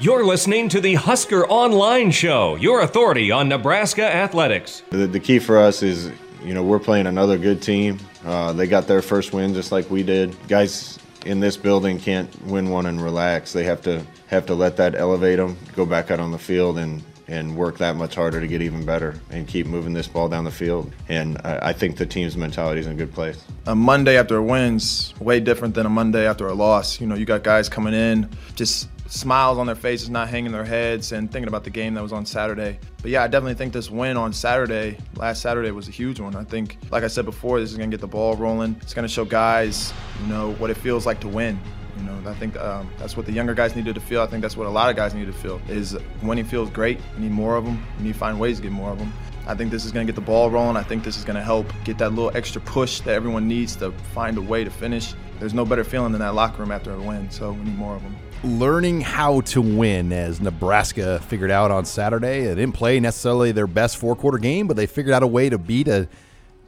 You're listening to the Husker Online Show, your authority on Nebraska athletics. The, the key for us is, you know, we're playing another good team. Uh, they got their first win just like we did. Guys in this building can't win one and relax. They have to have to let that elevate them, go back out on the field and and work that much harder to get even better and keep moving this ball down the field. And I, I think the team's mentality is in a good place. A Monday after a win's way different than a Monday after a loss. You know, you got guys coming in just smiles on their faces, not hanging their heads, and thinking about the game that was on Saturday. But yeah, I definitely think this win on Saturday, last Saturday, was a huge one. I think, like I said before, this is going to get the ball rolling. It's going to show guys, you know, what it feels like to win. You know, I think um, that's what the younger guys needed to feel. I think that's what a lot of guys need to feel. Is winning feels great. We need more of them. We need to find ways to get more of them. I think this is going to get the ball rolling. I think this is going to help get that little extra push that everyone needs to find a way to finish. There's no better feeling than that locker room after a win, so we need more of them learning how to win as Nebraska figured out on Saturday. They didn't play necessarily their best four quarter game, but they figured out a way to beat a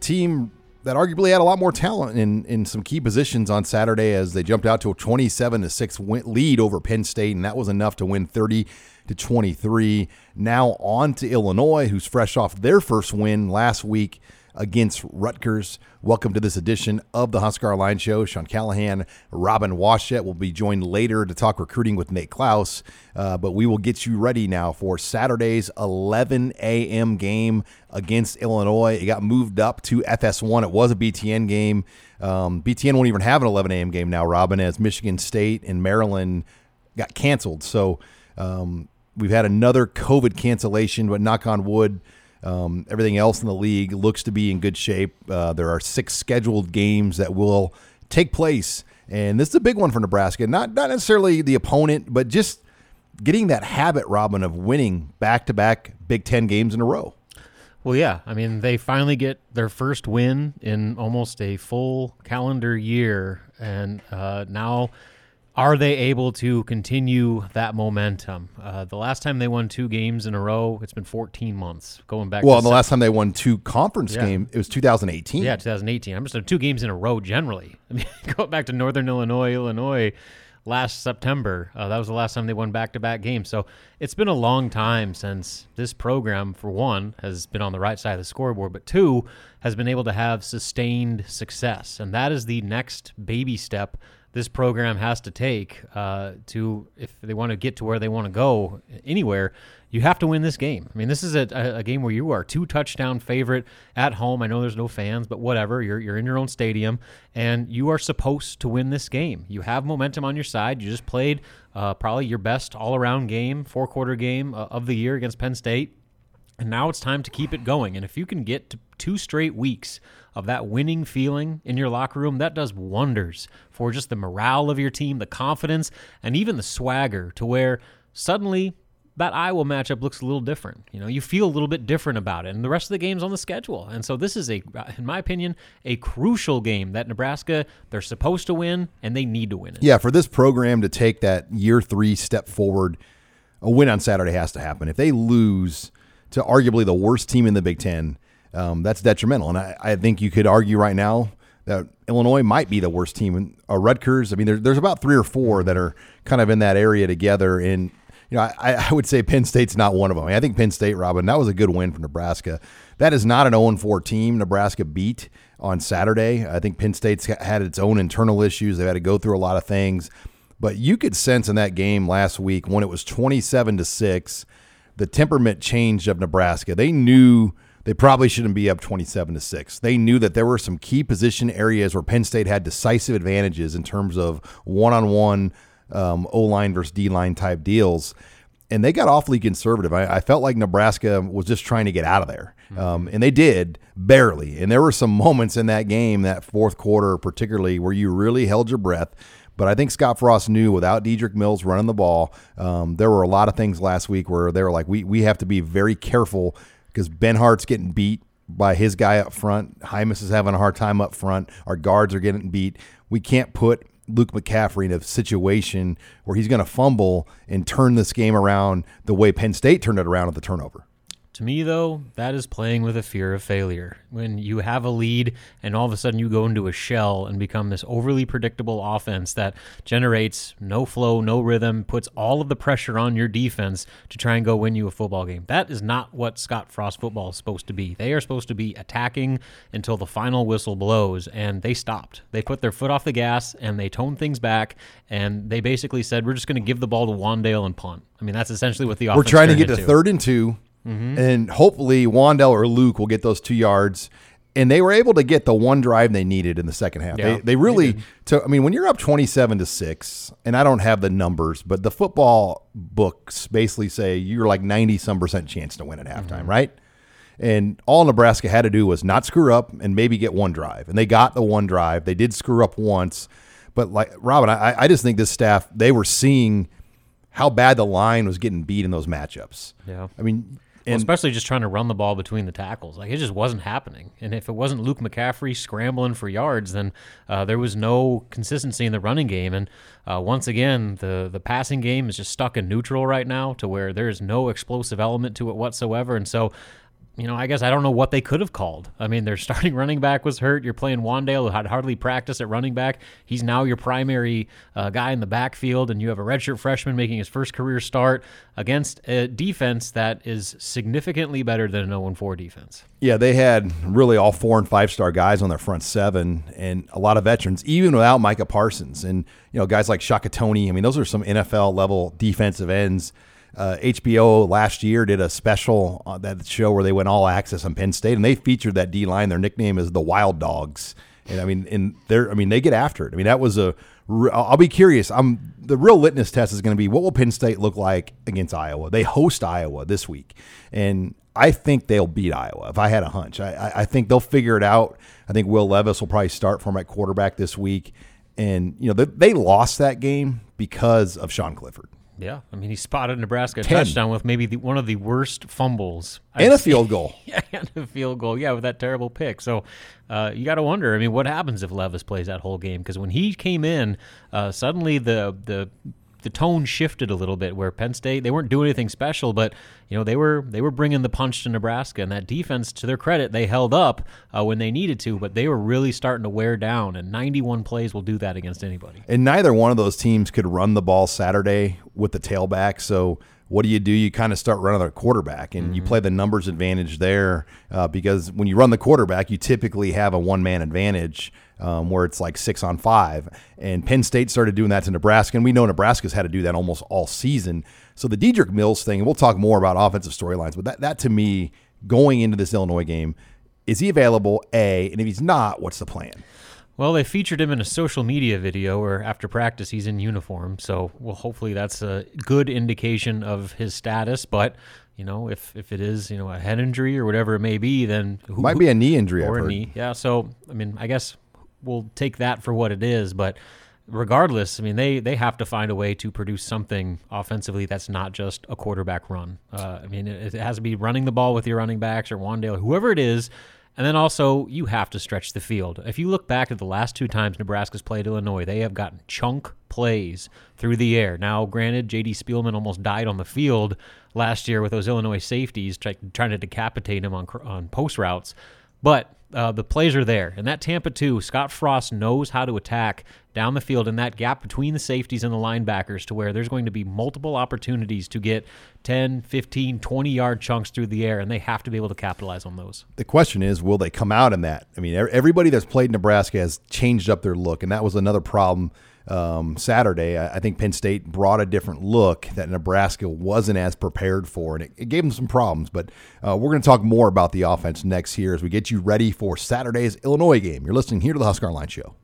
team that arguably had a lot more talent in, in some key positions on Saturday as they jumped out to a 27 to 6 lead over Penn State, and that was enough to win 30 to 23. Now on to Illinois, who's fresh off their first win last week against Rutgers. Welcome to this edition of the Husker Line Show. Sean Callahan, Robin Washut will be joined later to talk recruiting with Nate Clouse, Uh, but we will get you ready now for Saturday's 11 a.m. game against Illinois. It got moved up to FS1. It was a BTN game. Um, BTN won't even have an 11 a.m. game now, Robin, as Michigan State and Maryland got canceled. So um, we've had another COVID cancellation, but knock on wood. Um, everything else in the league looks to be in good shape. Uh, there are six scheduled games that will take place, and this is a big one for Nebraska. Not not necessarily the opponent, but just getting that habit, Robin, of winning back to back Big Ten games in a row. Well, yeah. I mean, they finally get their first win in almost a full calendar year, and uh, now are they able to continue that momentum? Uh, the last time they won two games in a row, it's been 14 months going back. Well, the last time they won two conference yeah. games, it was 2018. Yeah, 2018. I'm just two games in a row generally. I mean, going back to Northern Illinois, Illinois last September. Uh, that was the last time they won back-to-back games. So it's been a long time since this program, for one, has been on the right side of the scoreboard, but two, has been able to have sustained success, and that is the next baby step this program has to take uh, to if they want to get to where they want to go anywhere you have to win this game. I mean this is a, a, game where you are two touchdown favorite at home. I know there's no fans but whatever you're, you're in your own stadium and you are supposed to win this game. You have momentum on your side. You just played uh, probably your best all-around game four quarter game uh, of the year against penn state and now it's time to keep it going. And if you can get to two straight weeks of that winning feeling in your locker room, that does wonders for just the morale of your team, the confidence, and even the swagger to where suddenly that Iowa matchup looks a little different. You know, you feel a little bit different about it, and the rest of the game's on the schedule. And so this is a, in my opinion, a crucial game that Nebraska they're supposed to win and they need to win it. Yeah, for this program to take that year three step forward, a win on Saturday has to happen. If they lose to arguably the worst team in the Big Ten, um, that's detrimental. And I, I, think you could argue right now that Illinois might be the worst team. In, uh, Rutgers, I mean, there, there's about three or four that are kind of in that area together. And, you know, I, I would say Penn State's not one of them. I, think Penn State, Robin, that was a good win for Nebraska. That is not an 0 4 team Nebraska beat on Saturday. I think Penn State's had its own internal issues. They've had to go through a lot of things. But you could sense in that game last week when it was 27 to 6, the temperament changed of Nebraska. They knew – they probably shouldn't be up 27 to 6. They knew that there were some key position areas where Penn State had decisive advantages in terms of one-on-one um, O-line versus D-line type deals. And they got awfully conservative. I, I, felt like Nebraska was just trying to get out of there. Mm-hmm. Um, and they did, barely. And there were some moments in that game, that fourth quarter particularly, where you really held your breath. But I think Scott Frost knew without Dedrick Mills running the ball, um, there were a lot of things last week where they were like, we, we have to be very careful because Ben Hart's getting beat by his guy up front. Jaimes is having a hard time up front. Our guards are getting beat. We can't put Luke McCaffrey in a situation where he's going to fumble and turn this game around the way Penn State turned it around at the turnover. To me, though, that is playing with a fear of failure. When you have a lead and all of a sudden you go into a shell and become this overly predictable offense that generates no flow, no rhythm, puts all of the pressure on your defense to try and go win you a football game. That is not what Scott Frost football is supposed to be. They are supposed to be attacking until the final whistle blows, and they stopped. They put their foot off the gas and they toned things back, and they basically said, We're just going to give the ball to Wan'Dale and punt. I mean, that's essentially what the offense We're trying to get to third and 2 and hopefully Wan'Dale or Luke will get those two yards. And they were able to get the one drive they needed in the second half. Yeah, they, they really took. I mean, when you're up 27 to six, and I don't have the numbers, but the football books basically say you're like 90 some percent chance to win at halftime, mm-hmm. right? And all Nebraska had to do was not screw up and maybe get one drive. And they got the one drive. They did screw up once. But like Robin, I, I just think this staff, they were seeing how bad the line was getting beat in those matchups. Yeah. I mean, Well, especially just trying to run the ball between the tackles. Like it just wasn't happening. And if it wasn't Luke McCaffrey scrambling for yards, then uh, there was no consistency in the running game. And uh, once again, the the passing game is just stuck in neutral right now, to where there's no explosive element to it whatsoever. And so. You know, I guess I don't know what they could have called. I mean, their starting running back was hurt. You're playing Wan'Dale, who had hardly practiced at running back. He's now your primary uh, guy in the backfield, and you have a redshirt freshman making his first career start against a defense that is significantly better than an 0 4 defense. yeah, they had really all four and five star guys on their front seven and a lot of veterans, even without Micah Parsons. And, you know, guys like Shaka Toney. I mean, those are some NFL level defensive ends. Uh, HBO last year did a special on that show where they went all access on Penn State, and they featured that D line. Their nickname is the Wild Dogs, and I mean, and they're I mean they get after it. I mean that was a. I'll be curious. I'm the real litmus test is going to be what will Penn State look like against Iowa. They host Iowa this week, and I think they'll beat Iowa. If I had a hunch, I, I, think they'll figure it out. I think Will Levis will probably start for them at quarterback this week, and you know they, they lost that game because of Sean Clifford. Yeah, I mean, he spotted Nebraska a Ten. touchdown with maybe the, one of the worst fumbles and I've a seen. field goal. Yeah, and a field goal. Yeah, with that terrible pick. So uh, you got to wonder. I mean, what happens if Levis plays that whole game? Because when he came in, uh, suddenly the the the tone shifted a little bit. Where Penn State they weren't doing anything special, but you know they were they were bringing the punch to Nebraska, and that defense, to their credit, they held up uh, when they needed to, but they were really starting to wear down. And 91 plays will do that against anybody. And neither one of those teams could run the ball Saturday with the tailback. So what do you do? You kind of start running the quarterback, and you play the numbers advantage there uh, because when you run the quarterback, you typically have a one man advantage um, where it's like six on five. And Penn State started doing that to Nebraska, and we know Nebraska's had to do that almost all season. So the Dedrick Mills thing, and we'll talk more about offensive storylines, but that that to me going into this Illinois game. Is he available? A, and if he's not, what's the plan? Well, they featured him in a social media video where after practice he's in uniform. So, well, hopefully that's a good indication of his status. But, you know, if, if it is, you know, a head injury or whatever it may be, then who, Might be a knee injury. Or a knee. Yeah. So, I mean, I guess we'll take that for what it is. But regardless, I mean, they, they have to find a way to produce something offensively that's not just a quarterback run. Uh, I mean, it, it has to be running the ball with your running backs or Wan'Dale, or whoever it is. And then also, you have to stretch the field. If you look back at the last two times Nebraska's played Illinois, they have gotten chunk plays through the air. Now, granted, J.D. Spielman almost died on the field last year with those Illinois safeties try, trying to decapitate him on, on post routes. But uh, the plays are there. And that Tampa 2, Scott Frost knows how to attack down the field in that gap between the safeties and the linebackers to where there's going to be multiple opportunities to get 10, 15, 20 yard chunks through the air, and they have to be able to capitalize on those. the question is, will they come out in that? I mean, everybody that's played Nebraska has changed up their look, and that was another problem um, Saturday. I, I think Penn State brought a different look that Nebraska wasn't as prepared for, and it, it gave them some problems. But uh, we're going to talk more about the offense next here as we get you ready for Saturday's Illinois game. You're listening here to the Husker Online Show.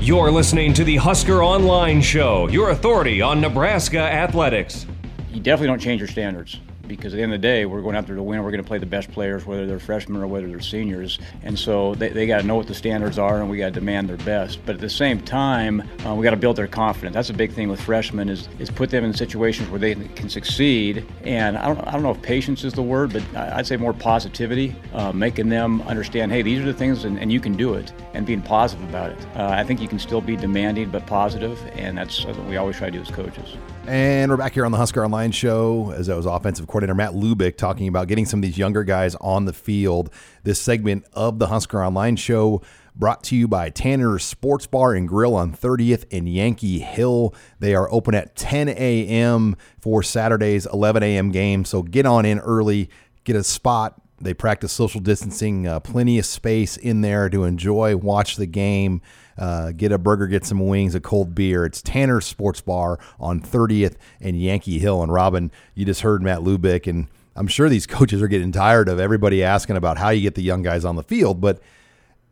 You're listening to the Husker Online Show, your authority on Nebraska athletics. you definitely don't change your standards. Because at the end of the day, we're going out there to win. We're going to play the best players, whether they're freshmen or whether they're seniors. And so they, they got to know what the standards are, and we got to demand their best. But at the same time, uh, we got to build their confidence. That's a big thing with freshmen is is put them in situations where they can succeed. And I don't I don't know if patience is the word, but I'd say more positivity, uh, making them understand, hey, these are the things, and, and you can do it, and being positive about it. Uh, I think you can still be demanding but positive, and that's what we always try to do as coaches. And we're back here on the Husker Online show as that was offensive coordinator Matt Lubick talking about getting some of these younger guys on the field. This segment of the Husker Online show brought to you by Tanner's Sports Bar and Grill on 30th and Yankee Hill. They are open at 10 a.m. for Saturday's 11 a.m. game. So get on in early, get a spot. They practice social distancing, uh, plenty of space in there to enjoy, watch the game. Uh, get a burger, get some wings, a cold beer. It's Tanner's Sports Bar on 30th and Yankee Hill. And Robin, you just heard Matt Lubick, and I'm sure these coaches are getting tired of everybody asking about how you get the young guys on the field, but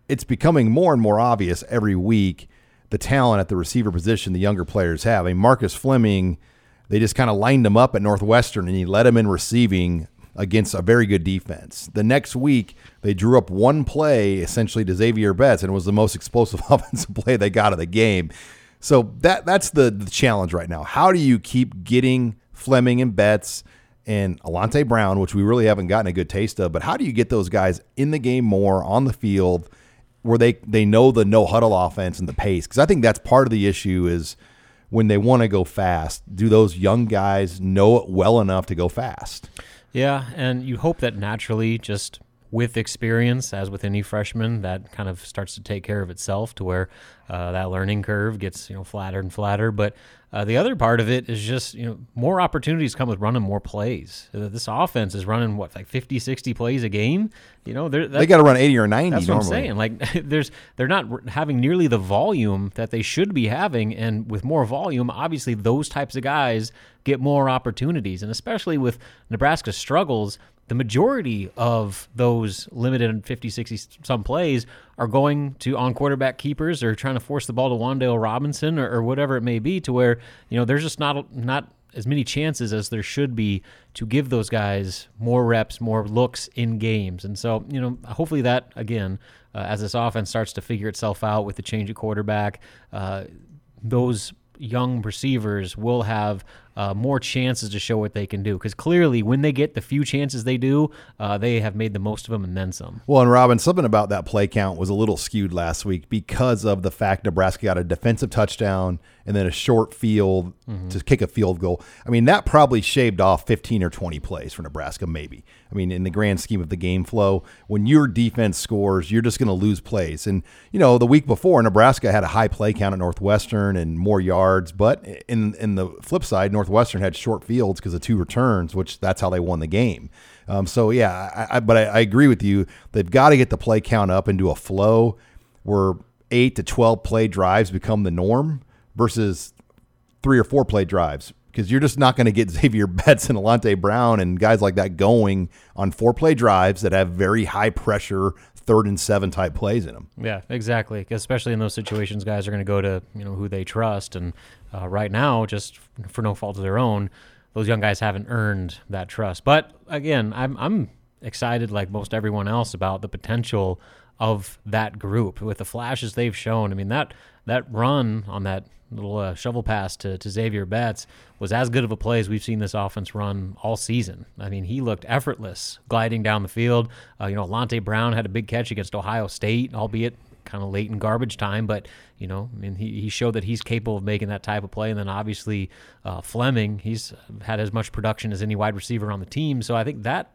it's becoming more and more obvious every week the talent at the receiver position the younger players have. I mean, Marcus Fleming, they just kind of lined him up at Northwestern and he led him in receiving against a very good defense. The next week, they drew up one play essentially to Xavier Betts, and it was the most explosive offensive play they got of the game. So that that's the, the challenge right now. How do you keep getting Fleming and Betts and Alante Brown, which we really haven't gotten a good taste of, but how do you get those guys in the game more on the field where they, they know the no huddle offense and the pace? Because I think that's part of the issue is when they want to go fast, do those young guys know it well enough to go fast? Yeah, and you hope that naturally, just with experience, as with any freshman, that kind of starts to take care of itself to where uh, that learning curve gets you know flatter and flatter. But uh, the other part of it is just you know more opportunities come with running more plays. Uh, this offense is running what like 50, 60 plays a game. You know they got to run eighty or ninety. That's normally. what I'm saying. Like there's they're not having nearly the volume that they should be having, and with more volume, obviously those types of guys get more opportunities, and especially with Nebraska's struggles the majority of those limited 50, 60 some plays are going to on quarterback keepers or trying to force the ball to Wan'Dale Robinson or, or, whatever it may be to where, you know, there's just not, not as many chances as there should be to give those guys more reps, more looks in games. And so, you know, hopefully that, again, uh, as this offense starts to figure itself out with the change of quarterback, uh, those young receivers will have uh, more chances to show what they can do. Because clearly, when they get the few chances they do, uh, they have made the most of them and then some. Well, and Robin, something about that play count was a little skewed last week because of the fact Nebraska got a defensive touchdown and then a short field mm-hmm. to kick a field goal. I mean, that probably shaved off 15 or 20 plays for Nebraska, maybe. I mean, in the grand scheme of the game flow, when your defense scores, you're just going to lose plays. And, you know, the week before, Nebraska had a high play count at Northwestern and more yards. But in, in the flip side, Northwestern had short fields because of two returns, which that's how they won the game. Um, so, yeah, I, I, but I, I agree with you. They've got to get the play count up into a flow where eight to 12 play drives become the norm versus three or four play drives because you're just not going to get Xavier Betts and Alante Brown and guys like that going on four play drives that have very high pressure third and seven type plays in them. Yeah, exactly. Especially in those situations, guys are going to go to you know who they trust, and uh, right now, just for no fault of their own, those young guys haven't earned that trust. But again, I'm I'm excited like most everyone else about the potential of that group with the flashes they've shown. I mean that that run on that little uh, shovel pass to, to Xavier Betts was as good of a play as we've seen this offense run all season. I mean, he looked effortless gliding down the field. Uh, you know, Alante Brown had a big catch against Ohio State, albeit kind of late in garbage time, but you know, I mean, he, he showed that he's capable of making that type of play. And then obviously uh, Fleming, he's had as much production as any wide receiver on the team. So I think that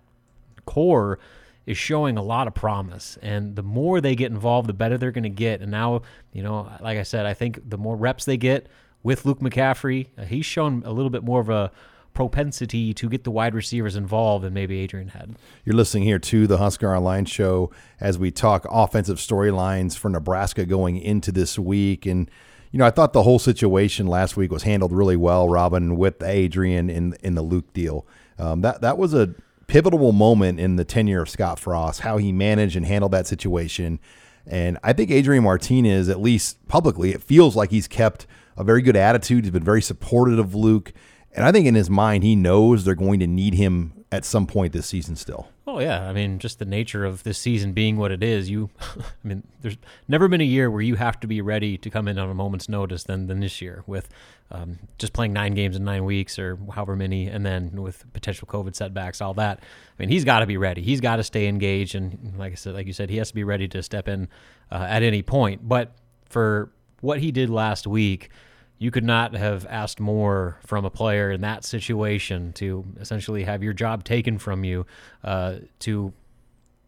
core is showing a lot of promise. And the more they get involved, the better they're going to get. And now, you know, like I said, I think the more reps they get with Luke McCaffrey, uh, he's shown a little bit more of a propensity to get the wide receivers involved than maybe Adrian had. You're listening here to the Husker Online show as we talk offensive storylines for Nebraska going into this week. And, you know, I thought the whole situation last week was handled really well, Robin, with Adrian in in the Luke deal. Um, that that was a pivotal moment in the tenure of Scott Frost, how he managed and handled that situation. And I think Adrian Martinez, at least publicly, it feels like he's kept a very good attitude. He's been very supportive of Luke. And I think in his mind, he knows they're going to need him at some point this season still. Oh yeah, I mean, just the nature of this season being what it is. You, I mean, there's never been a year where you have to be ready to come in on a moment's notice than than this year with um, just playing nine games in nine weeks or however many, and then with potential COVID setbacks, all that. I mean, he's got to be ready. He's got to stay engaged, and like I said, like you said, he has to be ready to step in uh, at any point. But for what he did last week you could not have asked more from a player in that situation to essentially have your job taken from you uh, to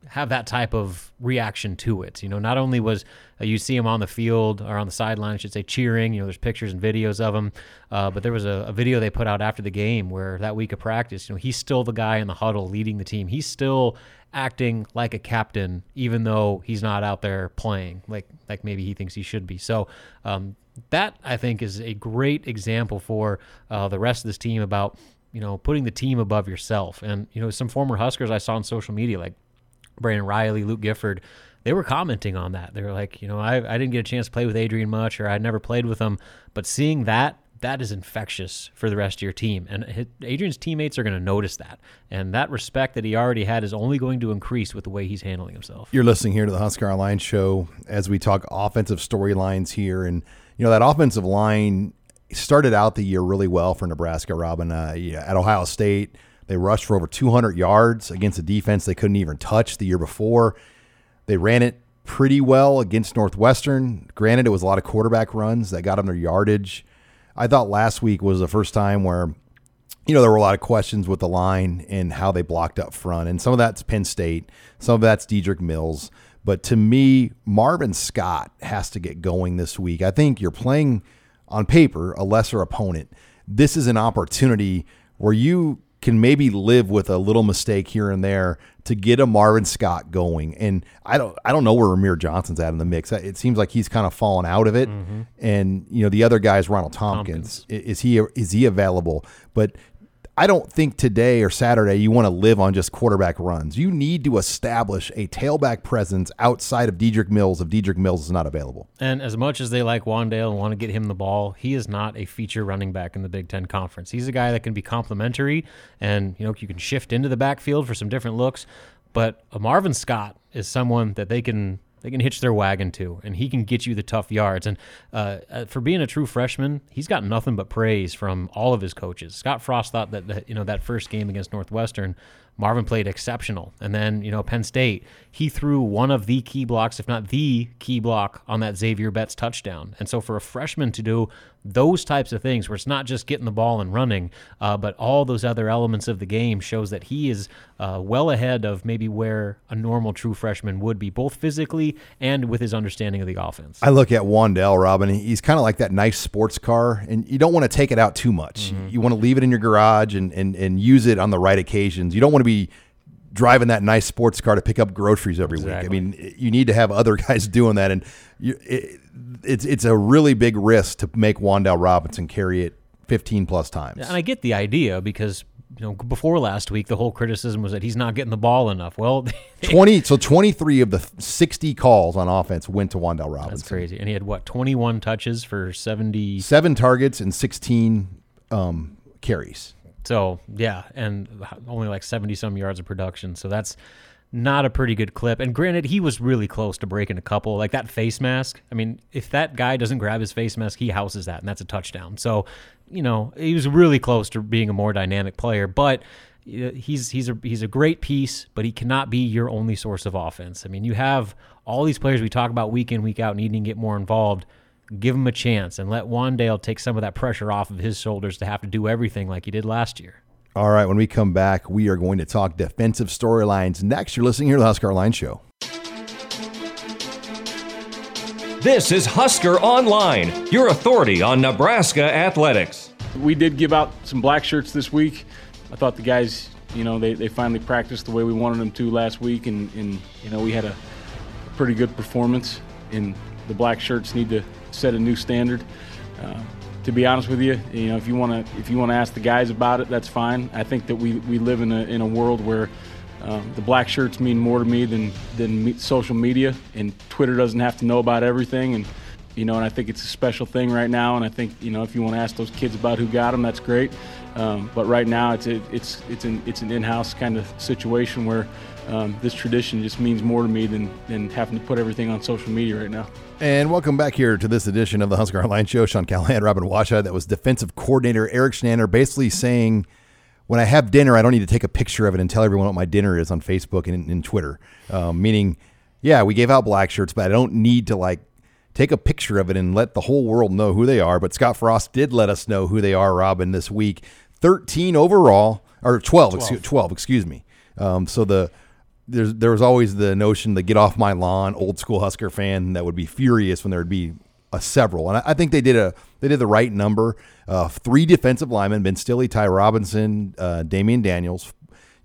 have that type of reaction to it. You know, not only was uh, you see him on the field or on the sideline, I should say, cheering. You know, there's pictures and videos of him, uh, but there was a, a, video they put out after the game where that week of practice, you know, he's still the guy in the huddle leading the team. He's still acting like a captain, even though he's not out there playing like like maybe he thinks he should be. So um, that I think is a great example for uh, the rest of this team about you know putting the team above yourself. And you know some former Huskers I saw on social media like Brandon Reilly, Luke Gifford. They were commenting on that. They were like, you know, I, I didn't get a chance to play with Adrian much, or I'd never played with him, but seeing that that is infectious for the rest of your team. And Adrian's teammates are going to notice that. And that respect that he already had is only going to increase with the way he's handling himself. You're listening here to the Husker Online show as we talk offensive storylines here. And you know, that offensive line started out the year really well for Nebraska, Robin. Uh, at Ohio State, they rushed for over 200 yards against a defense they couldn't even touch the year before. They ran it pretty well against Northwestern. Granted, it was a lot of quarterback runs that got them their yardage. I thought last week was the first time where, you know, there were a lot of questions with the line and how they blocked up front. And some of that's Penn State, some of that's Dedrick Mills. But to me, Marvin Scott has to get going this week. I think you're playing on paper a lesser opponent. This is an opportunity where you can maybe live with a little mistake here and there to get a Marvin Scott going. And I don't I don't know where Rahmir Johnson's at in the mix. It seems like he's kind of fallen out of it. Mm-hmm. And you know the other guy is Ronald Thompkins. Thompkins. Is he is he available? But I don't think today or Saturday you want to live on just quarterback runs. You need to establish a tailback presence outside of Dedrick Mills if Dedrick Mills is not available. And as much as they like Wan'Dale and want to get him the ball, he is not a feature running back in the Big Ten Conference. He's a guy that can be complementary and you know you can shift into the backfield for some different looks. But a Marvin Scott is someone that they can they can hitch their wagon to, and he can get you the tough yards. And uh, uh, for being a true freshman, he's got nothing but praise from all of his coaches. Scott Frost thought that, that you know that first game against Northwestern Marvin played exceptional. And then, you know, Penn State, he threw one of the key blocks, if not the key block, on that Xavier Betts touchdown. And so for a freshman to do those types of things, where it's not just getting the ball and running, uh, but all those other elements of the game, shows that he is uh, well ahead of maybe where a normal true freshman would be, both physically and with his understanding of the offense. I look at Wan'Dale, Robin. He's kind of like that nice sports car, and you don't want to take it out too much. Mm-hmm. You want to leave it in your garage and, and, and use it on the right occasions. You don't want to be driving that nice sports car to pick up groceries every exactly. week. I mean, you need to have other guys doing that, and you, it, it's it's a really big risk to make Wan'Dale Robinson carry it 15 plus times. And I get the idea because you know before last week the whole criticism was that he's not getting the ball enough. Well, 20 so 23 of the 60 calls on offense went to Wan'Dale Robinson. That's crazy. And he had what 21 touches for 70 seven targets and 16 um, carries. So yeah, and only like seventy some yards of production. So that's not a pretty good clip. And granted, he was really close to breaking a couple. Like that face mask. I mean, if that guy doesn't grab his face mask, he houses that, and that's a touchdown. So, you know, he was really close to being a more dynamic player. But he's he's a he's a great piece, but he cannot be your only source of offense. I mean, you have all these players we talk about week in week out needing to get more involved give him a chance and let Wan'Dale take some of that pressure off of his shoulders to have to do everything like he did last year. All right, when we come back, we are going to talk defensive storylines. Next, you're listening here to the Husker Online Show. This is Husker Online, your authority on Nebraska athletics. We did give out some black shirts this week. I thought the guys, you know, they, they finally practiced the way we wanted them to last week, and, and you know, we had a pretty good performance. And the black shirts need to set a new standard. Uh, to be honest with you, you know, if you want to if you want to ask the guys about it, that's fine. I think that we, we live in a in a world where um, the black shirts mean more to me than than social media, and Twitter doesn't have to know about everything. And you know, and I think it's a special thing right now. And I think, you know, if you want to ask those kids about who got them, that's great. Um, but right now, it's a, it's it's an it's an in-house kind of situation where um, this tradition just means more to me than than having to put everything on social media right now. And welcome back here to this edition of the Husker Online Show. Sean Callahan, Robin Washut. That was defensive coordinator Erik Chinander basically saying, when I have dinner, I don't need to take a picture of it and tell everyone what my dinner is on Facebook and, and Twitter. Um, meaning, yeah, we gave out black shirts, but I don't need to like take a picture of it and let the whole world know who they are. But Scott Frost did let us know who they are, Robin, this week. 13 overall, or 12, 12, excuse, 12, excuse me. Um, so the there's there was always the notion the get off my lawn old school Husker fan that would be furious when there would be a several, and I, I think they did a they did the right number. Uh, three defensive linemen: Ben Stille, Ty Robinson, uh, Damion Daniels.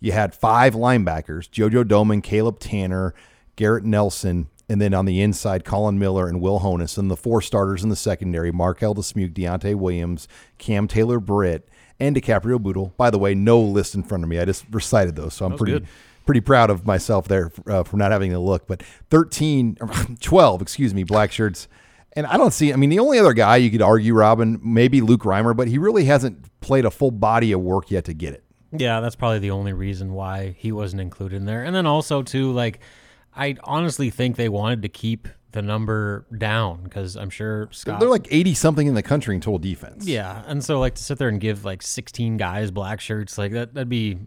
You had five linebackers: JoJo Domann, Caleb Tanner, Garrett Nelson, and then on the inside, Collin Miller and Will Honas. And the four starters in the secondary: Marquel Dismuke, Deontay Williams, Cam Taylor Britt, and DiCaprio Bootle. By the way, no list in front of me. I just recited those, so I'm pretty good. pretty proud of myself there uh, for not having to look. But 13, 12, excuse me, black shirts. And I don't see, I mean, the only other guy you could argue, Robin, maybe Luke Reimer, but he really hasn't played a full body of work yet to get it. Yeah, that's probably the only reason why he wasn't included in there. And then also, too, like, I honestly think they wanted to keep the number down because I'm sure Scott. They're like 80 something in the country in total defense. Yeah, and so like to sit there and give like 16 guys black shirts, like that, that'd be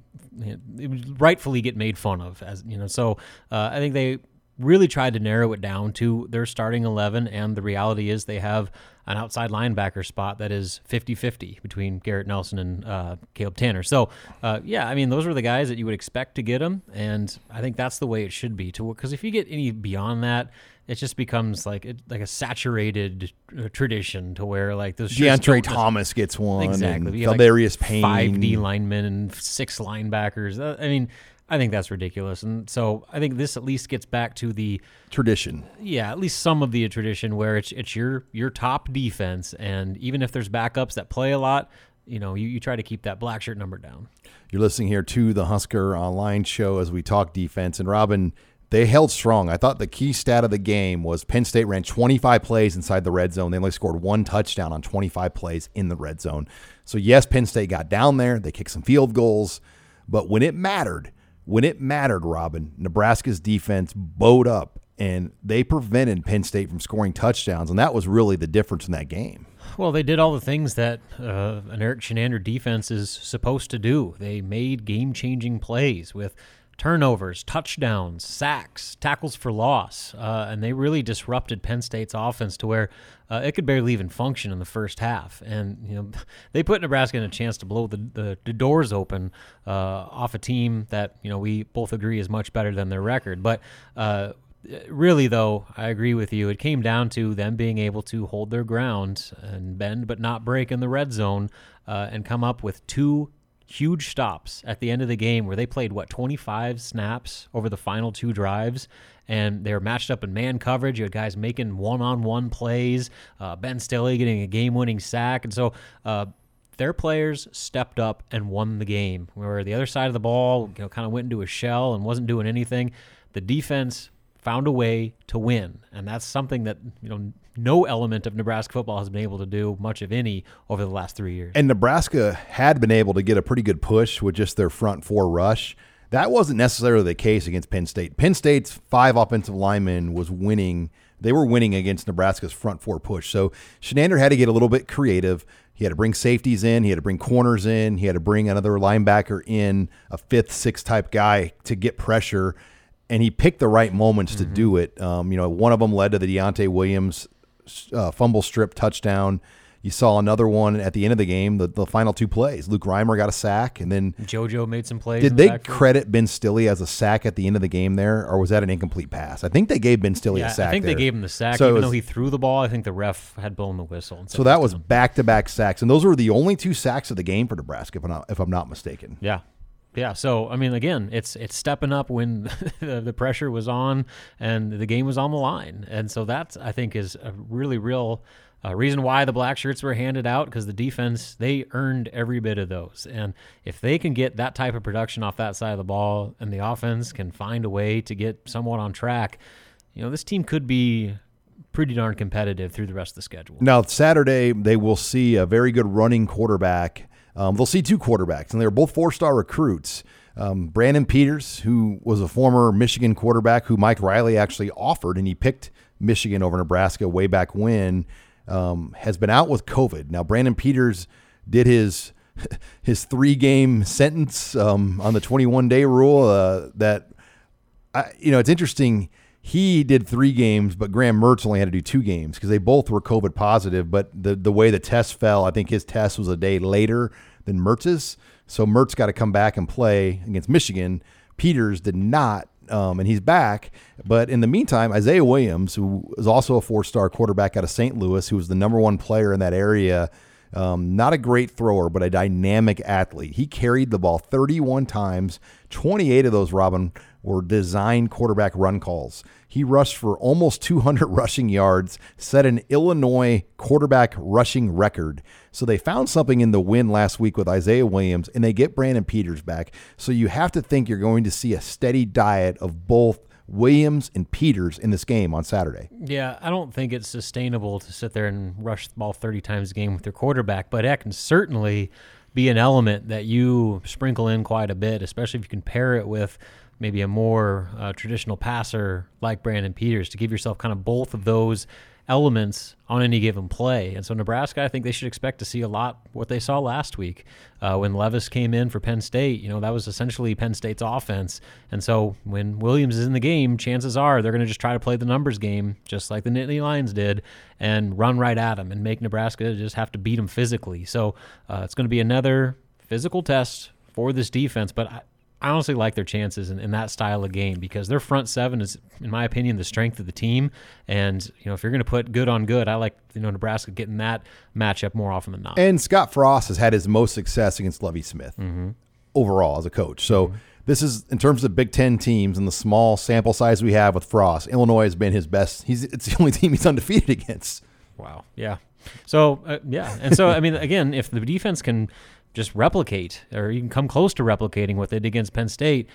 it would rightfully get made fun of as you know. So uh, I think they really tried to narrow it down to their starting 11, and the reality is they have an outside linebacker spot that is 50-50 between Garrett Nelson and uh, Caleb Tanner. So uh, yeah, I mean those are the guys that you would expect to get them, and I think that's the way it should be. To because if you get any beyond that it just becomes like it, like a saturated uh, tradition to where like those Deontre Thomas gets one. Exactly. Have, like, Payne. five D linemen and six linebackers. Uh, I mean, I think that's ridiculous. And so I think this at least gets back to the tradition. yeah, at least some of the tradition where it's it's your your top defense, and even if there's backups that play a lot, you know, you, you try to keep that black shirt number down. You're listening here to the Husker Online Show as we talk defense. And Robin, they held strong. I thought the key stat of the game was Penn State ran 25 plays inside the red zone. They only scored one touchdown on 25 plays in the red zone. So, yes, Penn State got down there. They kicked some field goals. But when it mattered, when it mattered, Robin, Nebraska's defense bowed up and they prevented Penn State from scoring touchdowns. And that was really the difference in that game. Well, they did all the things that uh, an Erik Chinander defense is supposed to do. They made game changing plays with turnovers, touchdowns, sacks, tackles for loss, uh, and they really disrupted Penn State's offense to where uh, it could barely even function in the first half. And you know, they put Nebraska in a chance to blow the, the, the doors open uh, off a team that you know we both agree is much better than their record, but. Uh, really though i agree with you it came down to them being able to hold their ground and bend but not break in the red zone uh, and come up with two huge stops at the end of the game where they played what 25 snaps over the final two drives and they were matched up in man coverage. You had guys making one-on-one plays uh, ben stille getting a game-winning sack and so uh, their players stepped up and won the game where the other side of the ball you know kind of went into a shell and wasn't doing anything. The defense found a way to win, and that's something that you know no element of Nebraska football has been able to do much of any over the last three years. And Nebraska had been able to get a pretty good push with just their front four rush. That wasn't necessarily the case against Penn State. Penn State's five offensive linemen was winning. They were winning against Nebraska's front four push. So Chinander had to get a little bit creative. He had to bring safeties in. He had to bring corners in. He had to bring another linebacker in, a fifth, sixth type guy to get pressure. And he picked the right moments to do it. Um, you know, one of them led to the Deontay Williams uh, fumble strip touchdown. You saw another one at the end of the game, the, the final two plays. Luke Reimer got a sack, and then JoJo made some plays. did the they backfield. credit Ben Stille as a sack at the end of the game there, or was that an incomplete pass? I think they gave Ben Stille Yeah, a sack. I think there. they gave him the sack, So even was- though he threw the ball. I think the ref had blown the whistle. So that was back to back sacks, and those were the only two sacks of the game for Nebraska, if I'm not, if I'm not mistaken. Yeah. Yeah, so I mean, again, it's it's stepping up when the, pressure was on and the game was on the line, and so that I think is a really real uh, reason why the black shirts were handed out because the defense they earned every bit of those, and if they can get that type of production off that side of the ball, and the offense can find a way to get somewhat on track, you know, this team could be pretty darn competitive through the rest of the schedule. Now, Saturday, they will see a very good running quarterback. Um, they'll see two quarterbacks, and they're both four star recruits. Um, Brandon Peters, who was a former Michigan quarterback who Mike Riley actually offered, and he picked Michigan over Nebraska way back when, um, has been out with COVID. Now, Brandon Peters did his his three game sentence um, on the 21 day rule uh, that I, you know it's interesting he did three games, but Graham Mertz only had to do two games because they both were COVID positive. But the the way the test fell, I think his test was a day later than Mertz's, so Mertz got to come back and play against Michigan. Peters did not, um, and he's back. But in the meantime, Isaiah Williams, who is also a four star quarterback out of St. Louis, who was the number one player in that area. Um, not a great thrower, but a dynamic athlete. He carried the ball 31 times. 28 of those, Robin, were designed quarterback run calls. He rushed for almost 200 rushing yards, set an Illinois quarterback rushing record. So they found something in the win last week with Isaiah Williams, and they get Brandon Peters back. So you have to think you're going to see a steady diet of both Williams and Peters in this game on Saturday. Yeah, I don't think it's sustainable to sit there and rush the ball 30 times a game with your quarterback, but that can certainly be an element that you sprinkle in quite a bit, especially if you can pair it with maybe a more uh, traditional passer like Brandon Peters to give yourself kind of both of those elements on any given play. And so Nebraska, I think they should expect to see a lot what they saw last week uh, when Levis came in for Penn State. You know, that was essentially Penn State's offense. And so when Williams is in the game, chances are they're going to just try to play the numbers game, just like the Nittany Lions did, and run right at them and make Nebraska just have to beat them physically. So uh, it's going to be another physical test for this defense. But I, I honestly like their chances in, in, that style of game because their front seven is, in my opinion, the strength of the team. And you know, if you're going to put good on good, I like you know Nebraska getting that matchup more often than not. And Scott Frost has had his most success against Lovie Smith mm-hmm. overall as a coach. So. Mm-hmm. This is in terms of Big Ten teams and the small sample size we have with Frost. Illinois has been his best. He's it's the only team he's undefeated against. Wow. Yeah. So uh, yeah, and so I mean, again, if the defense can just replicate or you can come close to replicating what they did against Penn State,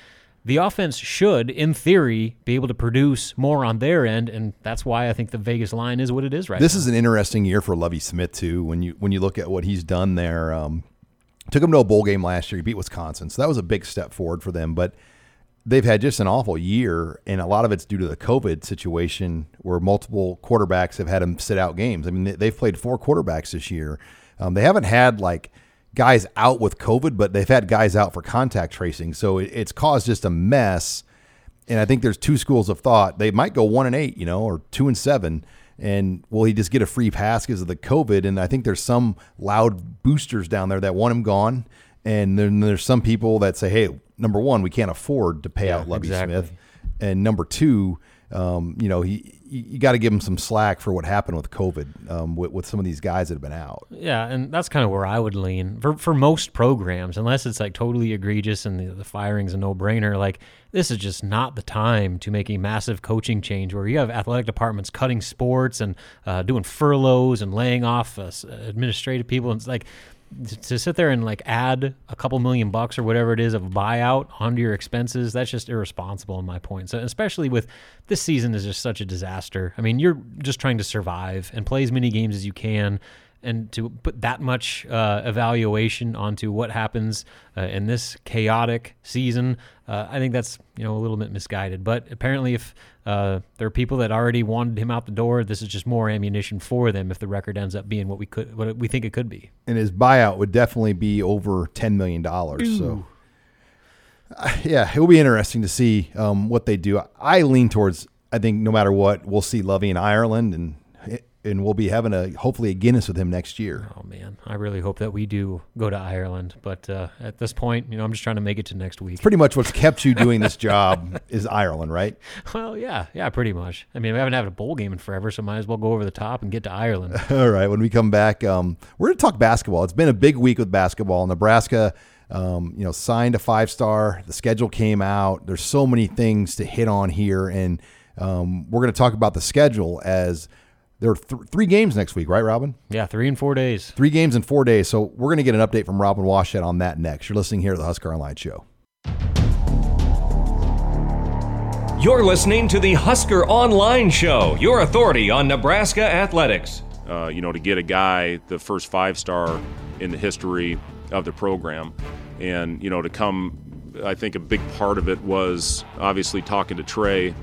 the offense should, in theory, be able to produce more on their end, and that's why I think the Vegas line is what it is right this now. is an interesting year for Lovie Smith too. When you when you look at what he's done there, um, took him to a bowl game last year. He beat Wisconsin, so that was a big step forward for them. But they've had just an awful year, and a lot of it's due to the COVID situation, where multiple quarterbacks have had them sit out games. I mean, they've played four quarterbacks this year. Um, they haven't had like guys out with COVID, but they've had guys out for contact tracing. So it's caused just a mess. And I think there's two schools of thought. They might go one and eight, you know, or two and seven. And will he just get a free pass because of the COVID? And I think there's some loud boosters down there that want him gone. And then there's some people that say, hey, number one, we can't afford to pay yeah, out Lovie exactly. Smith. And number two, um, you know, he you got to give them some slack for what happened with COVID um, with, with, some of these guys that have been out. Yeah, and that's kind of where I would lean for for most programs, unless it's like totally egregious and the, the firing's a no brainer. Like this is just not the time to make a massive coaching change where you have athletic departments cutting sports and uh, doing furloughs and laying off uh, administrative people. And it's like to sit there and like add a couple million bucks or whatever it is of buyout onto your expenses, that's just irresponsible in my point. So especially with this season is just such a disaster. I mean, you're just trying to survive and play as many games as you can and to put that much uh, evaluation onto what happens uh, in this chaotic season, uh, I think that's you know a little bit misguided. But apparently, if uh, there are people that already wanted him out the door, this is just more ammunition for them. If the record ends up being what we could, what we think it could be, and his buyout would definitely be over ten million dollars. So. Uh, yeah, it will be interesting to see um, what they do. I lean towards. I think no matter what, we'll see Lovie in Ireland, and and we'll be having a hopefully a Guinness with him next year. Oh man, I really hope that we do go to Ireland. But uh, at this point, you know, I'm just trying to make it to next week. It's pretty much what's kept you doing this job is Ireland, right? Well, yeah, yeah, pretty much. I mean, we haven't had a bowl game in forever, so might as well go over the top and get to Ireland. All right, when we come back, um, we're going to talk basketball. It's been a big week with basketball. Nebraska. Um, you know, signed a five star. The schedule came out. There's so many things to hit on here, and um, we're going to talk about the schedule as there are th- three games next week, right, Robin? Yeah, three in four days. Three games in four days. So we're going to get an update from Robin Washut on that next. You're listening here to the Husker Online Show. You're listening to the Husker Online Show, your authority on Nebraska athletics. Uh, you know, to get a guy the first five star in the history of the program, and you know, to come, I think a big part of it was obviously talking to Trey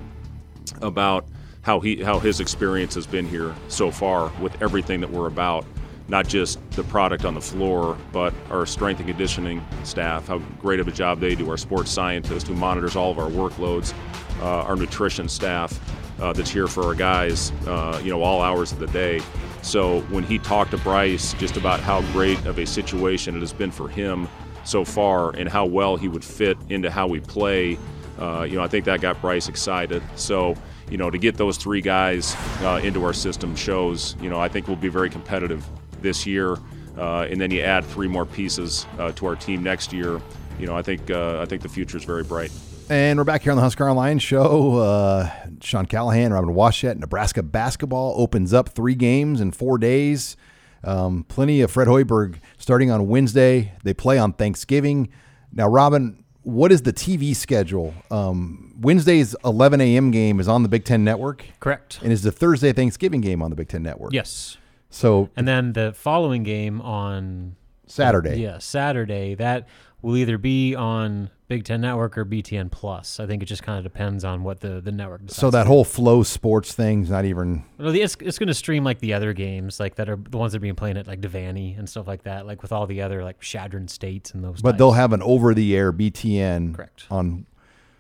about how he how his experience has been here so far with everything that we're about not just the product on the floor, but our strength and conditioning staff, how great of a job they do, our sports scientist who monitors all of our workloads, uh, our nutrition staff uh, that's here for our guys, uh, you know, all hours of the day. So when he talked to Bryce just about how great of a situation it has been for him so far and how well he would fit into how we play, uh, you know, I think that got Bryce excited. So you know, to get those three guys uh, into our system shows, you know, I think we'll be very competitive this year, uh, and then you add three more pieces uh, to our team next year. You know, I think uh, I think the future is very bright. And we're back here on the Husker Online show. Uh, Sean Callahan, Robin Washut, Nebraska basketball opens up three games in four days. Um, plenty of Fred Hoiberg starting on Wednesday. They play on Thanksgiving. Now, Robin, what is the TV schedule? Um, Wednesday's 11 a.m. game is on the Big Ten Network. Correct. And is the Thursday Thanksgiving game on the Big Ten Network? Yes. So And then the following game on Saturday. yeah, Saturday, that will either be on Big Ten Network or BTN Plus. I think it just kind of depends on what the, the network decides. So that whole flow sports thing's not even. Well, it's, it's going to stream like the other games, like that are the ones that are being played at like Devaney and stuff like that, like with all the other like Chadron states and those. But types. they'll have an over-the-air BTN. Correct. On.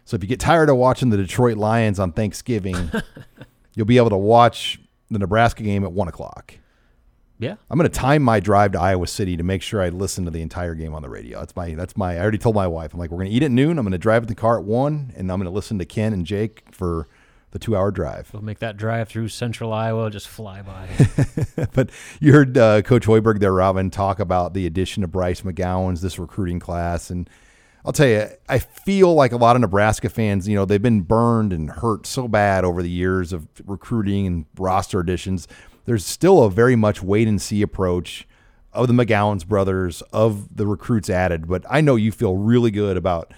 So if you get tired of watching the Detroit Lions on Thanksgiving, you'll be able to watch the Nebraska game at one o'clock. Yeah. I'm going to time my drive to Iowa City to make sure I listen to the entire game on the radio. That's my that's my. I already told my wife. I'm like, we're going to eat at noon. I'm going to drive in the car at one, and I'm going to listen to Ken and Jake for the two hour drive. We'll make that drive through central Iowa just fly by. but you heard uh, Coach Hoiberg there, Robin, talk about the addition of Bryce McGowens this recruiting class, and I'll tell you, I feel like a lot of Nebraska fans, you know, they've been burned and hurt so bad over the years of recruiting and roster additions. There's still a very much wait and see approach of the McGowens brothers, of the recruits added. But I know you feel really good about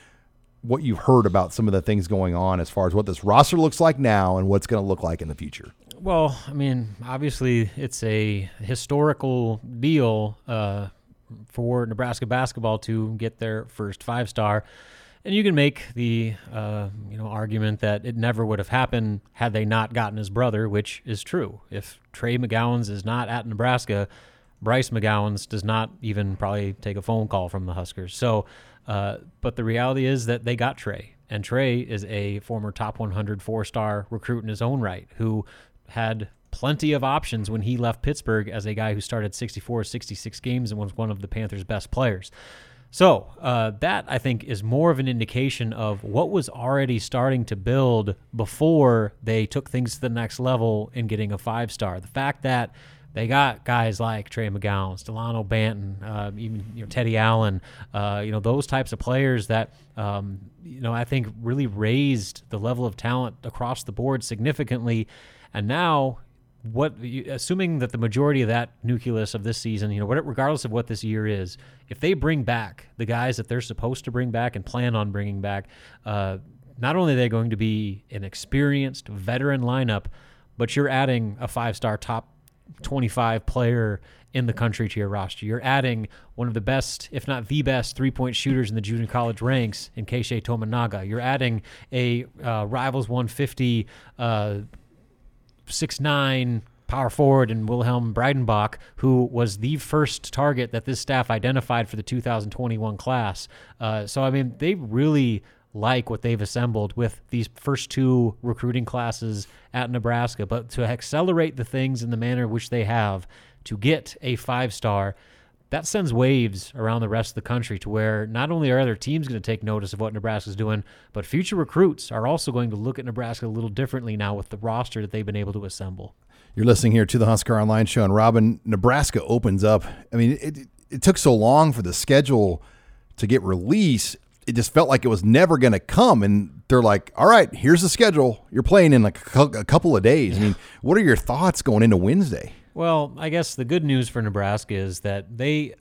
what you've heard about some of the things going on as far as what this roster looks like now and what's going to look like in the future. Well, I mean, obviously, it's a historical deal uh, for Nebraska basketball to get their first five star. And you can make the uh, you know argument that it never would have happened had they not gotten his brother, which is true. If Trey McGowens is not at Nebraska, Bryce McGowens does not even probably take a phone call from the Huskers. So, uh, but the reality is that they got Trey, and Trey is a former top 100 four star recruit in his own right who had plenty of options when he left Pittsburgh as a guy who started 64, 66 games and was one of the Panthers' best players. So uh, that I think is more of an indication of what was already starting to build before they took things to the next level in getting a five star. The fact that they got guys like Trey McGowan, Dalano Banton, uh, even you know, Teddy Allen, uh, you know those types of players that um, you know I think really raised the level of talent across the board significantly, and now what assuming that the majority of that nucleus of this season, you know, regardless of what this year is, if they bring back the guys that they're supposed to bring back and plan on bringing back, uh, not only are they going to be an experienced veteran lineup, but you're adding a five-star top 25 player in the country to your roster. You're adding one of the best, if not the best, three point shooters in the junior college ranks in Keisei Tominaga. You're adding a uh, Rivals 150 uh, six nine power forward and Wilhelm Breidenbach, who was the first target that this staff identified for the 2021 class. Uh, so I mean, they really like what they've assembled with these first two recruiting classes at Nebraska. But to accelerate the things in the manner which they have to get a five star. That sends waves around the rest of the country to where not only are other teams going to take notice of what Nebraska's doing, but future recruits are also going to look at Nebraska a little differently now with the roster that they've been able to assemble. You're listening here to the Husker Online Show, and Robin, Nebraska opens up. I mean, it, it took so long for the schedule to get released. It just felt like it was never going to come. And they're like, all right, here's the schedule. You're playing in like a couple of days. I mean, what are your thoughts going into Wednesday? Well, I guess the good news for Nebraska is that they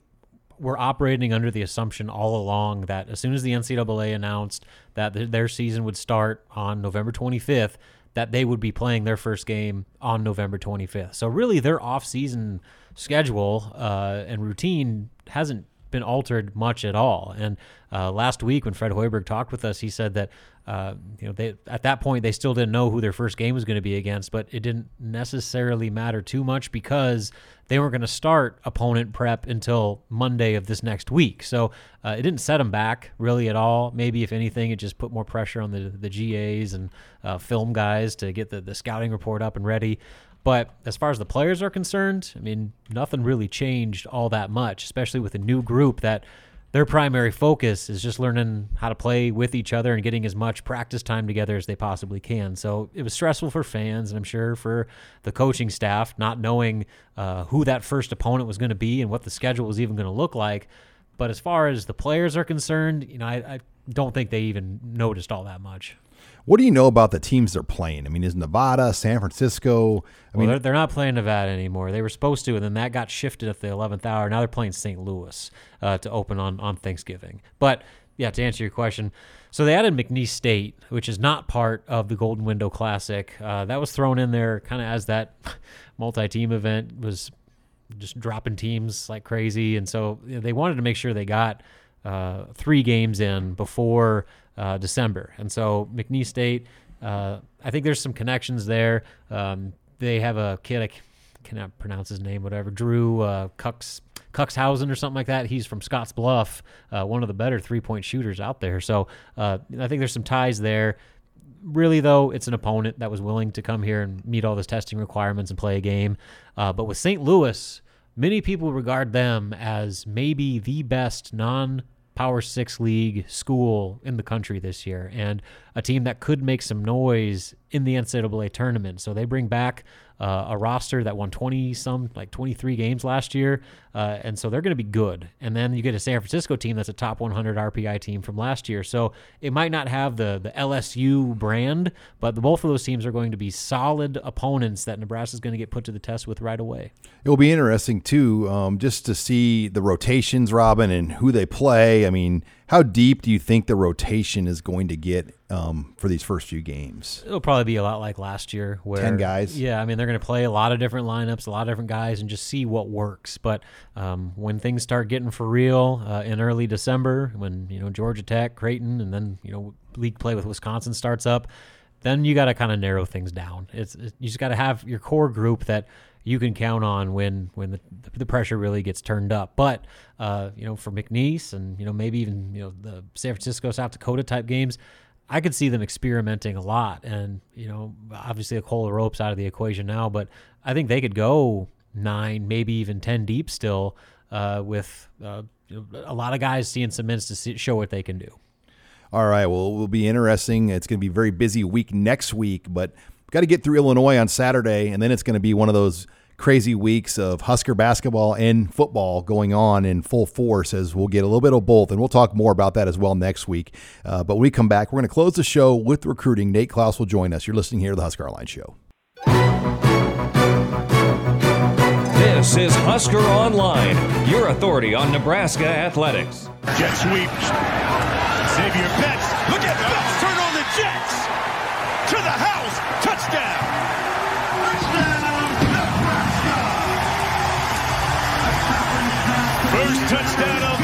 were operating under the assumption all along that as soon as the NCAA announced that th- their season would start on November 25th, that they would be playing their first game on November 25th. So really, their off-season schedule uh, and routine hasn't been altered much at all. And uh, last week, when Fred Hoiberg talked with us, he said that uh, you know they at that point they still didn't know who their first game was going to be against, but it didn't necessarily matter too much because they weren't going to start opponent prep until Monday of this next week. So uh, it didn't set them back really at all. Maybe if anything, it just put more pressure on the the GAs and uh, film guys to get the the scouting report up and ready. But as far as the players are concerned, I mean, nothing really changed all that much, especially with a new group that their primary focus is just learning how to play with each other and getting as much practice time together as they possibly can. So it was stressful for fans, and I'm sure for the coaching staff, not knowing uh, who that first opponent was going to be and what the schedule was even going to look like. But as far as the players are concerned, you know, I, I don't think they even noticed all that much. What do you know about the teams they're playing? I mean, is Nevada, San Francisco? I well, mean, they're, they're not playing Nevada anymore. They were supposed to, and then that got shifted at the 11th hour. Now they're playing St. Louis uh, to open on, on Thanksgiving. But yeah, to answer your question, so they added McNeese State, which is not part of the Golden Window Classic. Uh, that was thrown in there kind of as that multi-team event was just dropping teams like crazy, and so you know, they wanted to make sure they got uh, three games in before uh, December. And so McNeese State, uh, I think there's some connections there. Um, they have a kid, I cannot pronounce his name, whatever, Drew uh, Cux. Cuxhausen or something like that. He's from Scotts Bluff, uh, one of the better three point shooters out there. So uh, I think there's some ties there. Really, though, it's an opponent that was willing to come here and meet all those testing requirements and play a game. Uh, but with St. Louis, many people regard them as maybe the best non Power Six League school in the country this year, and a team that could make some noise in the NCAA tournament. So they bring back uh, a roster that won 20 some, like 23 games last year. Uh, and so they're going to be good. And then you get a San Francisco team that's a top 100 RPI team from last year. So it might not have the, the LSU brand, but the, both of those teams are going to be solid opponents that Nebraska is going to get put to the test with right away. It will be interesting, too, um, just to see the rotations, Robin, and who they play. I mean, how deep do you think the rotation is going to get um, for these first few games? It'll probably be a lot like last year, where ten guys. Yeah, I mean they're going to play a lot of different lineups, a lot of different guys, and just see what works. But um, when things start getting for real uh, in early December, when you know Georgia Tech, Creighton, and then you know league play with Wisconsin starts up, then you got to kind of narrow things down. It's, it's you just got to have your core group that you can count on when when the, the pressure really gets turned up. But uh, you know, for McNeese and you know maybe even you know the San Francisco South Dakota type games, I could see them experimenting a lot. And you know, obviously Akol Arop's out of the equation now, but I think they could go nine, maybe even ten deep still uh, with uh, a lot of guys seeing some minutes to see, show what they can do. All right. Well, it will be interesting. It's going to be a very busy week next week, but got to get through Illinois on Saturday, and then it's going to be one of those crazy weeks of Husker basketball and football going on in full force as we'll get a little bit of both. And we'll talk more about that as well next week. Uh, but when we come back, we're going to close the show with recruiting. Nate Clouse will join us. You're listening here to the Husker Online Show. This is Husker Online, your authority on Nebraska athletics. Jet sweep. Xavier Betts.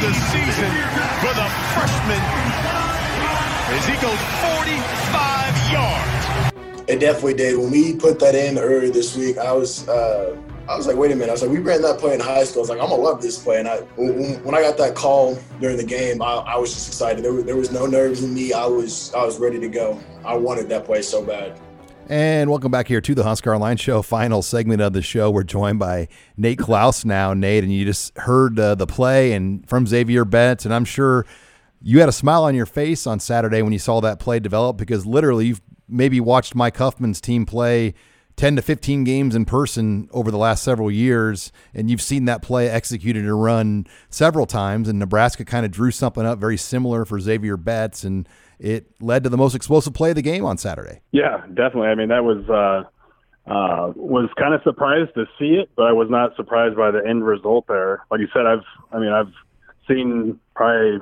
The season for the freshman as he goes 45 yards. It definitely did. When we put that in earlier this week, I was uh, I was like, wait a minute. I was like, we ran that play in high school. I was like, I'm gonna love this play. And I, when, I got that call during the game, I, I was just excited. There was, there was no nerves in me. I was I was ready to go. I wanted that play so bad. And welcome back here to the Husker Online Show. Final segment of the show. We're joined by Nate Clouse now. Nate, and you just heard uh, the play and from Xavier Betts, and I'm sure you had a smile on your face on Saturday when you saw that play develop because literally you've maybe watched Mike Huffman's team play 10 to 15 games in person over the last several years, and you've seen that play executed and run several times. And Nebraska kind of drew something up very similar for Xavier Betts, and it led to the most explosive play of the game on Saturday. Yeah, definitely. I mean, that was uh, uh, was kind of surprised to see it, but I was not surprised by the end result there. Like you said, I've I mean I've seen probably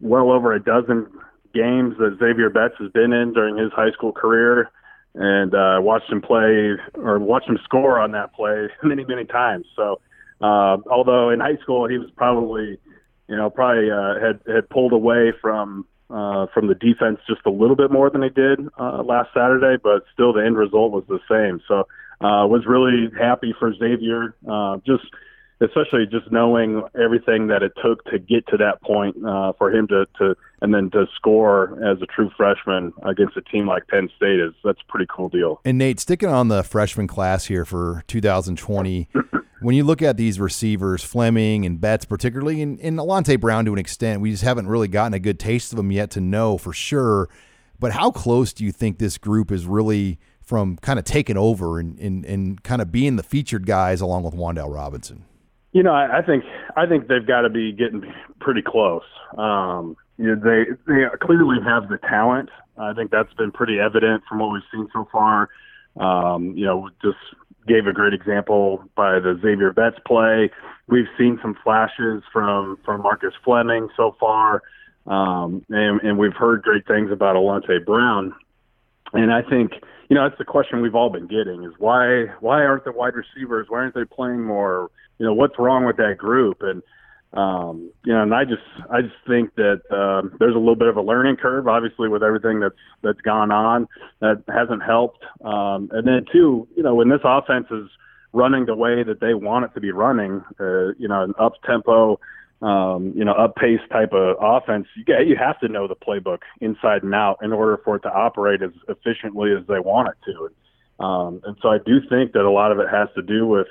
well over a dozen games that Xavier Betts has been in during his high school career, and uh, watched him play or watched him score on that play many, many times. So, uh, although in high school he was probably, you know, probably uh, had had pulled away from uh, from the defense just a little bit more than he did uh, last Saturday, but still the end result was the same. So, uh, was really happy for Xavier. Uh, just especially just knowing everything that it took to get to that point uh, for him to, to and then to score as a true freshman against a team like Penn State is that's a pretty cool deal. And Nate, sticking on the freshman class here for 2020, when you look at these receivers, Fleming and Betts particularly, and, and Alante Brown to an extent, we just haven't really gotten a good taste of them yet to know for sure. But how close do you think this group is really from kind of taking over and, and, and kind of being the featured guys along with Wan'Dale Robinson? You know, I, I think I think they've got to be getting pretty close. Um, you know, they they clearly have the talent. I think that's been pretty evident from what we've seen so far. Um, you know, just gave a great example by the Xavier Betts play. We've seen some flashes from from Marcus Fleming so far, um, and, and we've heard great things about Alante Brown. And I think you know that's the question we've all been getting: is why why aren't the wide receivers? Why aren't they playing more? You know, what's wrong with that group? And um, you know, and I just I just think that um, there's a little bit of a learning curve, obviously, with everything that's that's gone on that hasn't helped. Um, and then two, you know, when this offense is running the way that they want it to be running, uh, you know, an up tempo, um, you know, up pace type of offense, you get you have to know the playbook inside and out in order for it to operate as efficiently as they want it to. Um, and so I do think that a lot of it has to do with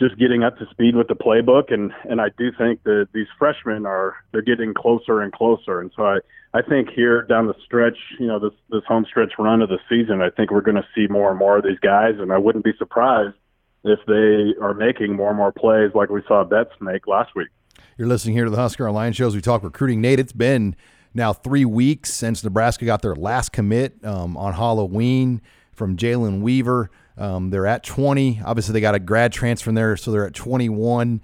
just getting up to speed with the playbook and and I do think that these freshmen are they're getting closer and closer and so I I think here down the stretch you know this this home stretch run of the season I think we're going to see more and more of these guys and I wouldn't be surprised if they are making more and more plays like we saw Betts make last week. You're listening here to the Husker Online shows. We talk recruiting. Nate, it's been now three weeks since Nebraska got their last commit um, on Halloween from Jalen Weaver. Um, they're at 20. Obviously, they got a grad transfer in there, so they're at 21.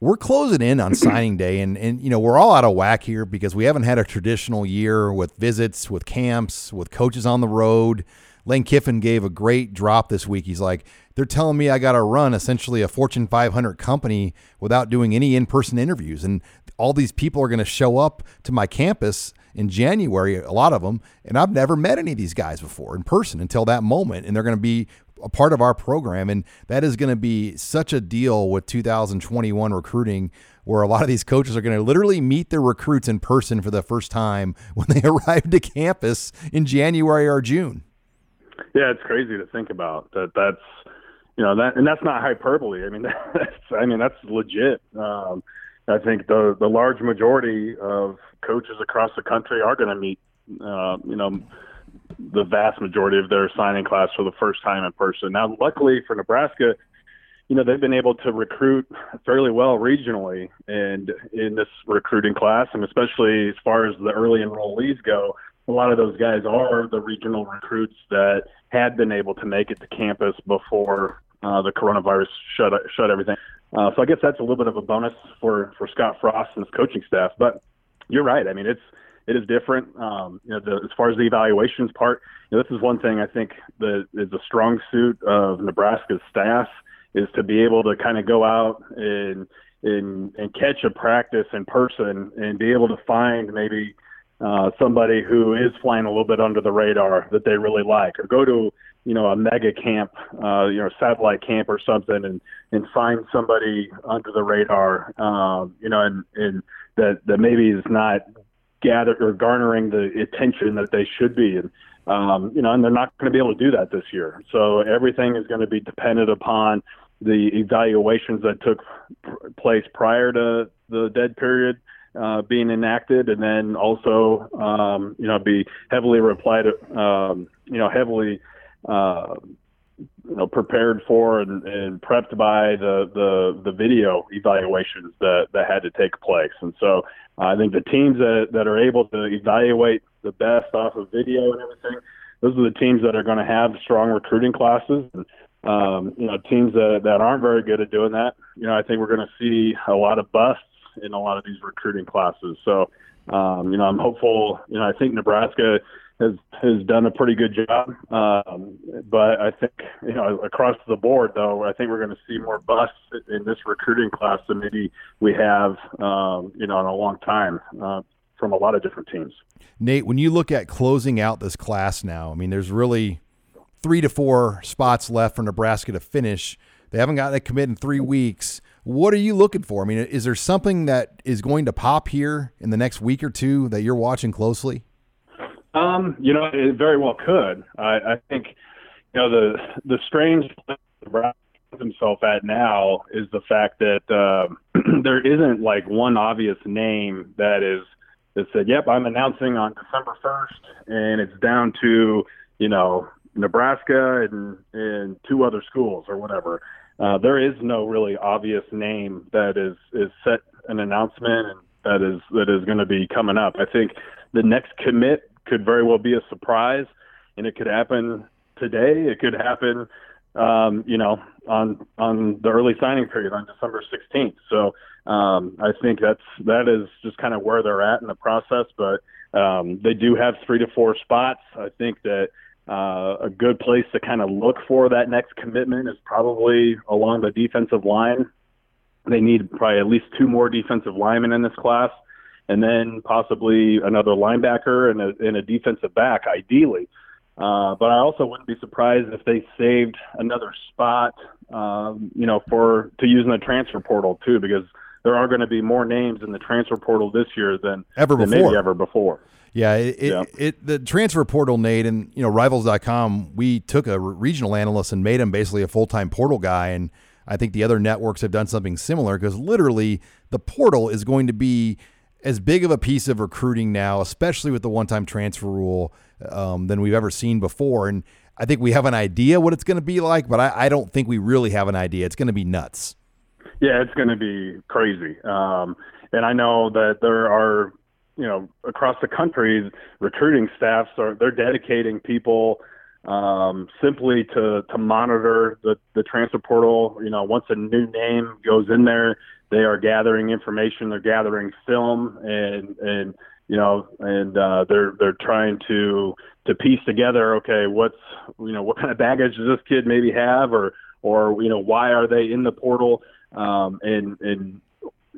We're closing in on signing day, and and you know we're all out of whack here because we haven't had a traditional year with visits, with camps, with coaches on the road. Lane Kiffin gave a great drop this week. He's like, they're telling me I got to run essentially a Fortune 500 company without doing any in person interviews. And all these people are going to show up to my campus in January, a lot of them. And I've never met any of these guys before in person until that moment. And they're going to be a part of our program. And that is going to be such a deal with 2021 recruiting where a lot of these coaches are going to literally meet their recruits in person for the first time when they arrive to campus in January or June. Yeah, it's crazy to think about that. That's you know that, and that's not hyperbole. I mean, that's I mean that's legit. Um, I think the the large majority of coaches across the country are going to meet, uh, you know, the vast majority of their signing class for the first time in person. Now, luckily for Nebraska, you know they've been able to recruit fairly well regionally and in this recruiting class, and especially as far as the early enrollees go, a lot of those guys are the regional recruits that had been able to make it to campus before uh, the coronavirus shut shut everything. Uh, so I guess that's a little bit of a bonus for for Scott Frost and his coaching staff. But you're right. I mean, it's it is different. Um, you know, the, as far as the evaluations part, you know, this is one thing I think that is a strong suit of Nebraska's staff is to be able to kind of go out and and and catch a practice in person and be able to find maybe uh, somebody who is flying a little bit under the radar that they really like, or go to you know a mega camp, uh, you know satellite camp or something, and and find somebody under the radar, um, you know, and and that that maybe is not gathered or garnering the attention that they should be, and um, you know, and they're not going to be able to do that this year. So everything is going to be dependent upon the evaluations that took place prior to the dead period uh, being enacted, and then also um, you know be heavily replied, um, you know heavily uh, you know prepared for and, and prepped by the, the the video evaluations that that had to take place. And so uh, I think the teams that that are able to evaluate the best off of video and everything, those are the teams that are going to have strong recruiting classes. And, um, you know, teams that, that aren't very good at doing that, you know, I think we're going to see a lot of busts in a lot of these recruiting classes. So, um, you know, I'm hopeful. You know, I think Nebraska has has done a pretty good job. Um, but I think you know across the board, though, I think we're going to see more busts in this recruiting class than maybe we have um, you know in a long time uh, from a lot of different teams. Nate, when you look at closing out this class now, I mean, there's really three to four spots left for Nebraska to finish. They haven't gotten a commit in three weeks. What are you looking for? I mean, is there something that is going to pop here in the next week or two that you're watching closely? Um, you know, it very well could. I, I think, you know, the the strange himself at now is the fact that uh, there isn't like one obvious name that is that said, "Yep, I'm announcing on December 1st," and it's down to you know Nebraska and and two other schools or whatever. Uh, there is no really obvious name that is is set an announcement that is that is going to be coming up. I think the next commit could very well be a surprise, and it could happen today. It could happen, um, you know, on on the early signing period on December 16th. So um, I think that's that is just kind of where they're at in the process. But um, they do have three to four spots. I think that. Uh, a good place to kind of look for that next commitment is probably along the defensive line. They need probably at least two more defensive linemen in this class and then possibly another linebacker and a, and a defensive back, ideally. Uh, but I also wouldn't be surprised if they saved another spot, um, you know, for to use in the transfer portal too, because there are going to be more names in the transfer portal this year than ever before. Than maybe ever before. Yeah, it, yeah. It, it, the transfer portal, Nate, and you know, Rivals.com, we took a regional analyst and made him basically a full time portal guy, and I think the other networks have done something similar because literally the portal is going to be as big of a piece of recruiting now, especially with the one-time transfer rule, um, than we've ever seen before. And I think we have an idea what it's going to be like, but I, I, don't think we really have an idea. It's going to be nuts. Yeah, it's going to be crazy. Um, and I know that there are, you know, across the country, recruiting staffs are they're dedicating people um, simply to to monitor the the transfer portal. You know, once a new name goes in there, they are gathering information, they're gathering film, and and you know, and uh, they're they're trying to to piece together, okay, what's you know, what kind of baggage does this kid maybe have, or or you know, why are they in the portal, um, and and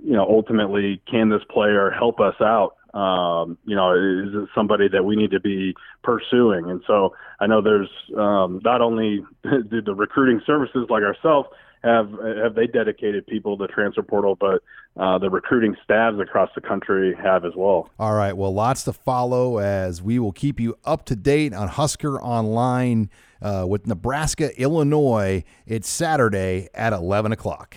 you know, ultimately, can this player help us out? Um, you know, is it somebody that we need to be pursuing? And so I know there's um, not only the, the recruiting services like ourselves have have they dedicated people to transfer portal, but uh, the recruiting staffs across the country have as well. All right, well, lots to follow as we will keep you up to date on Husker Online uh, with Nebraska, Illinois. It's Saturday at eleven o'clock.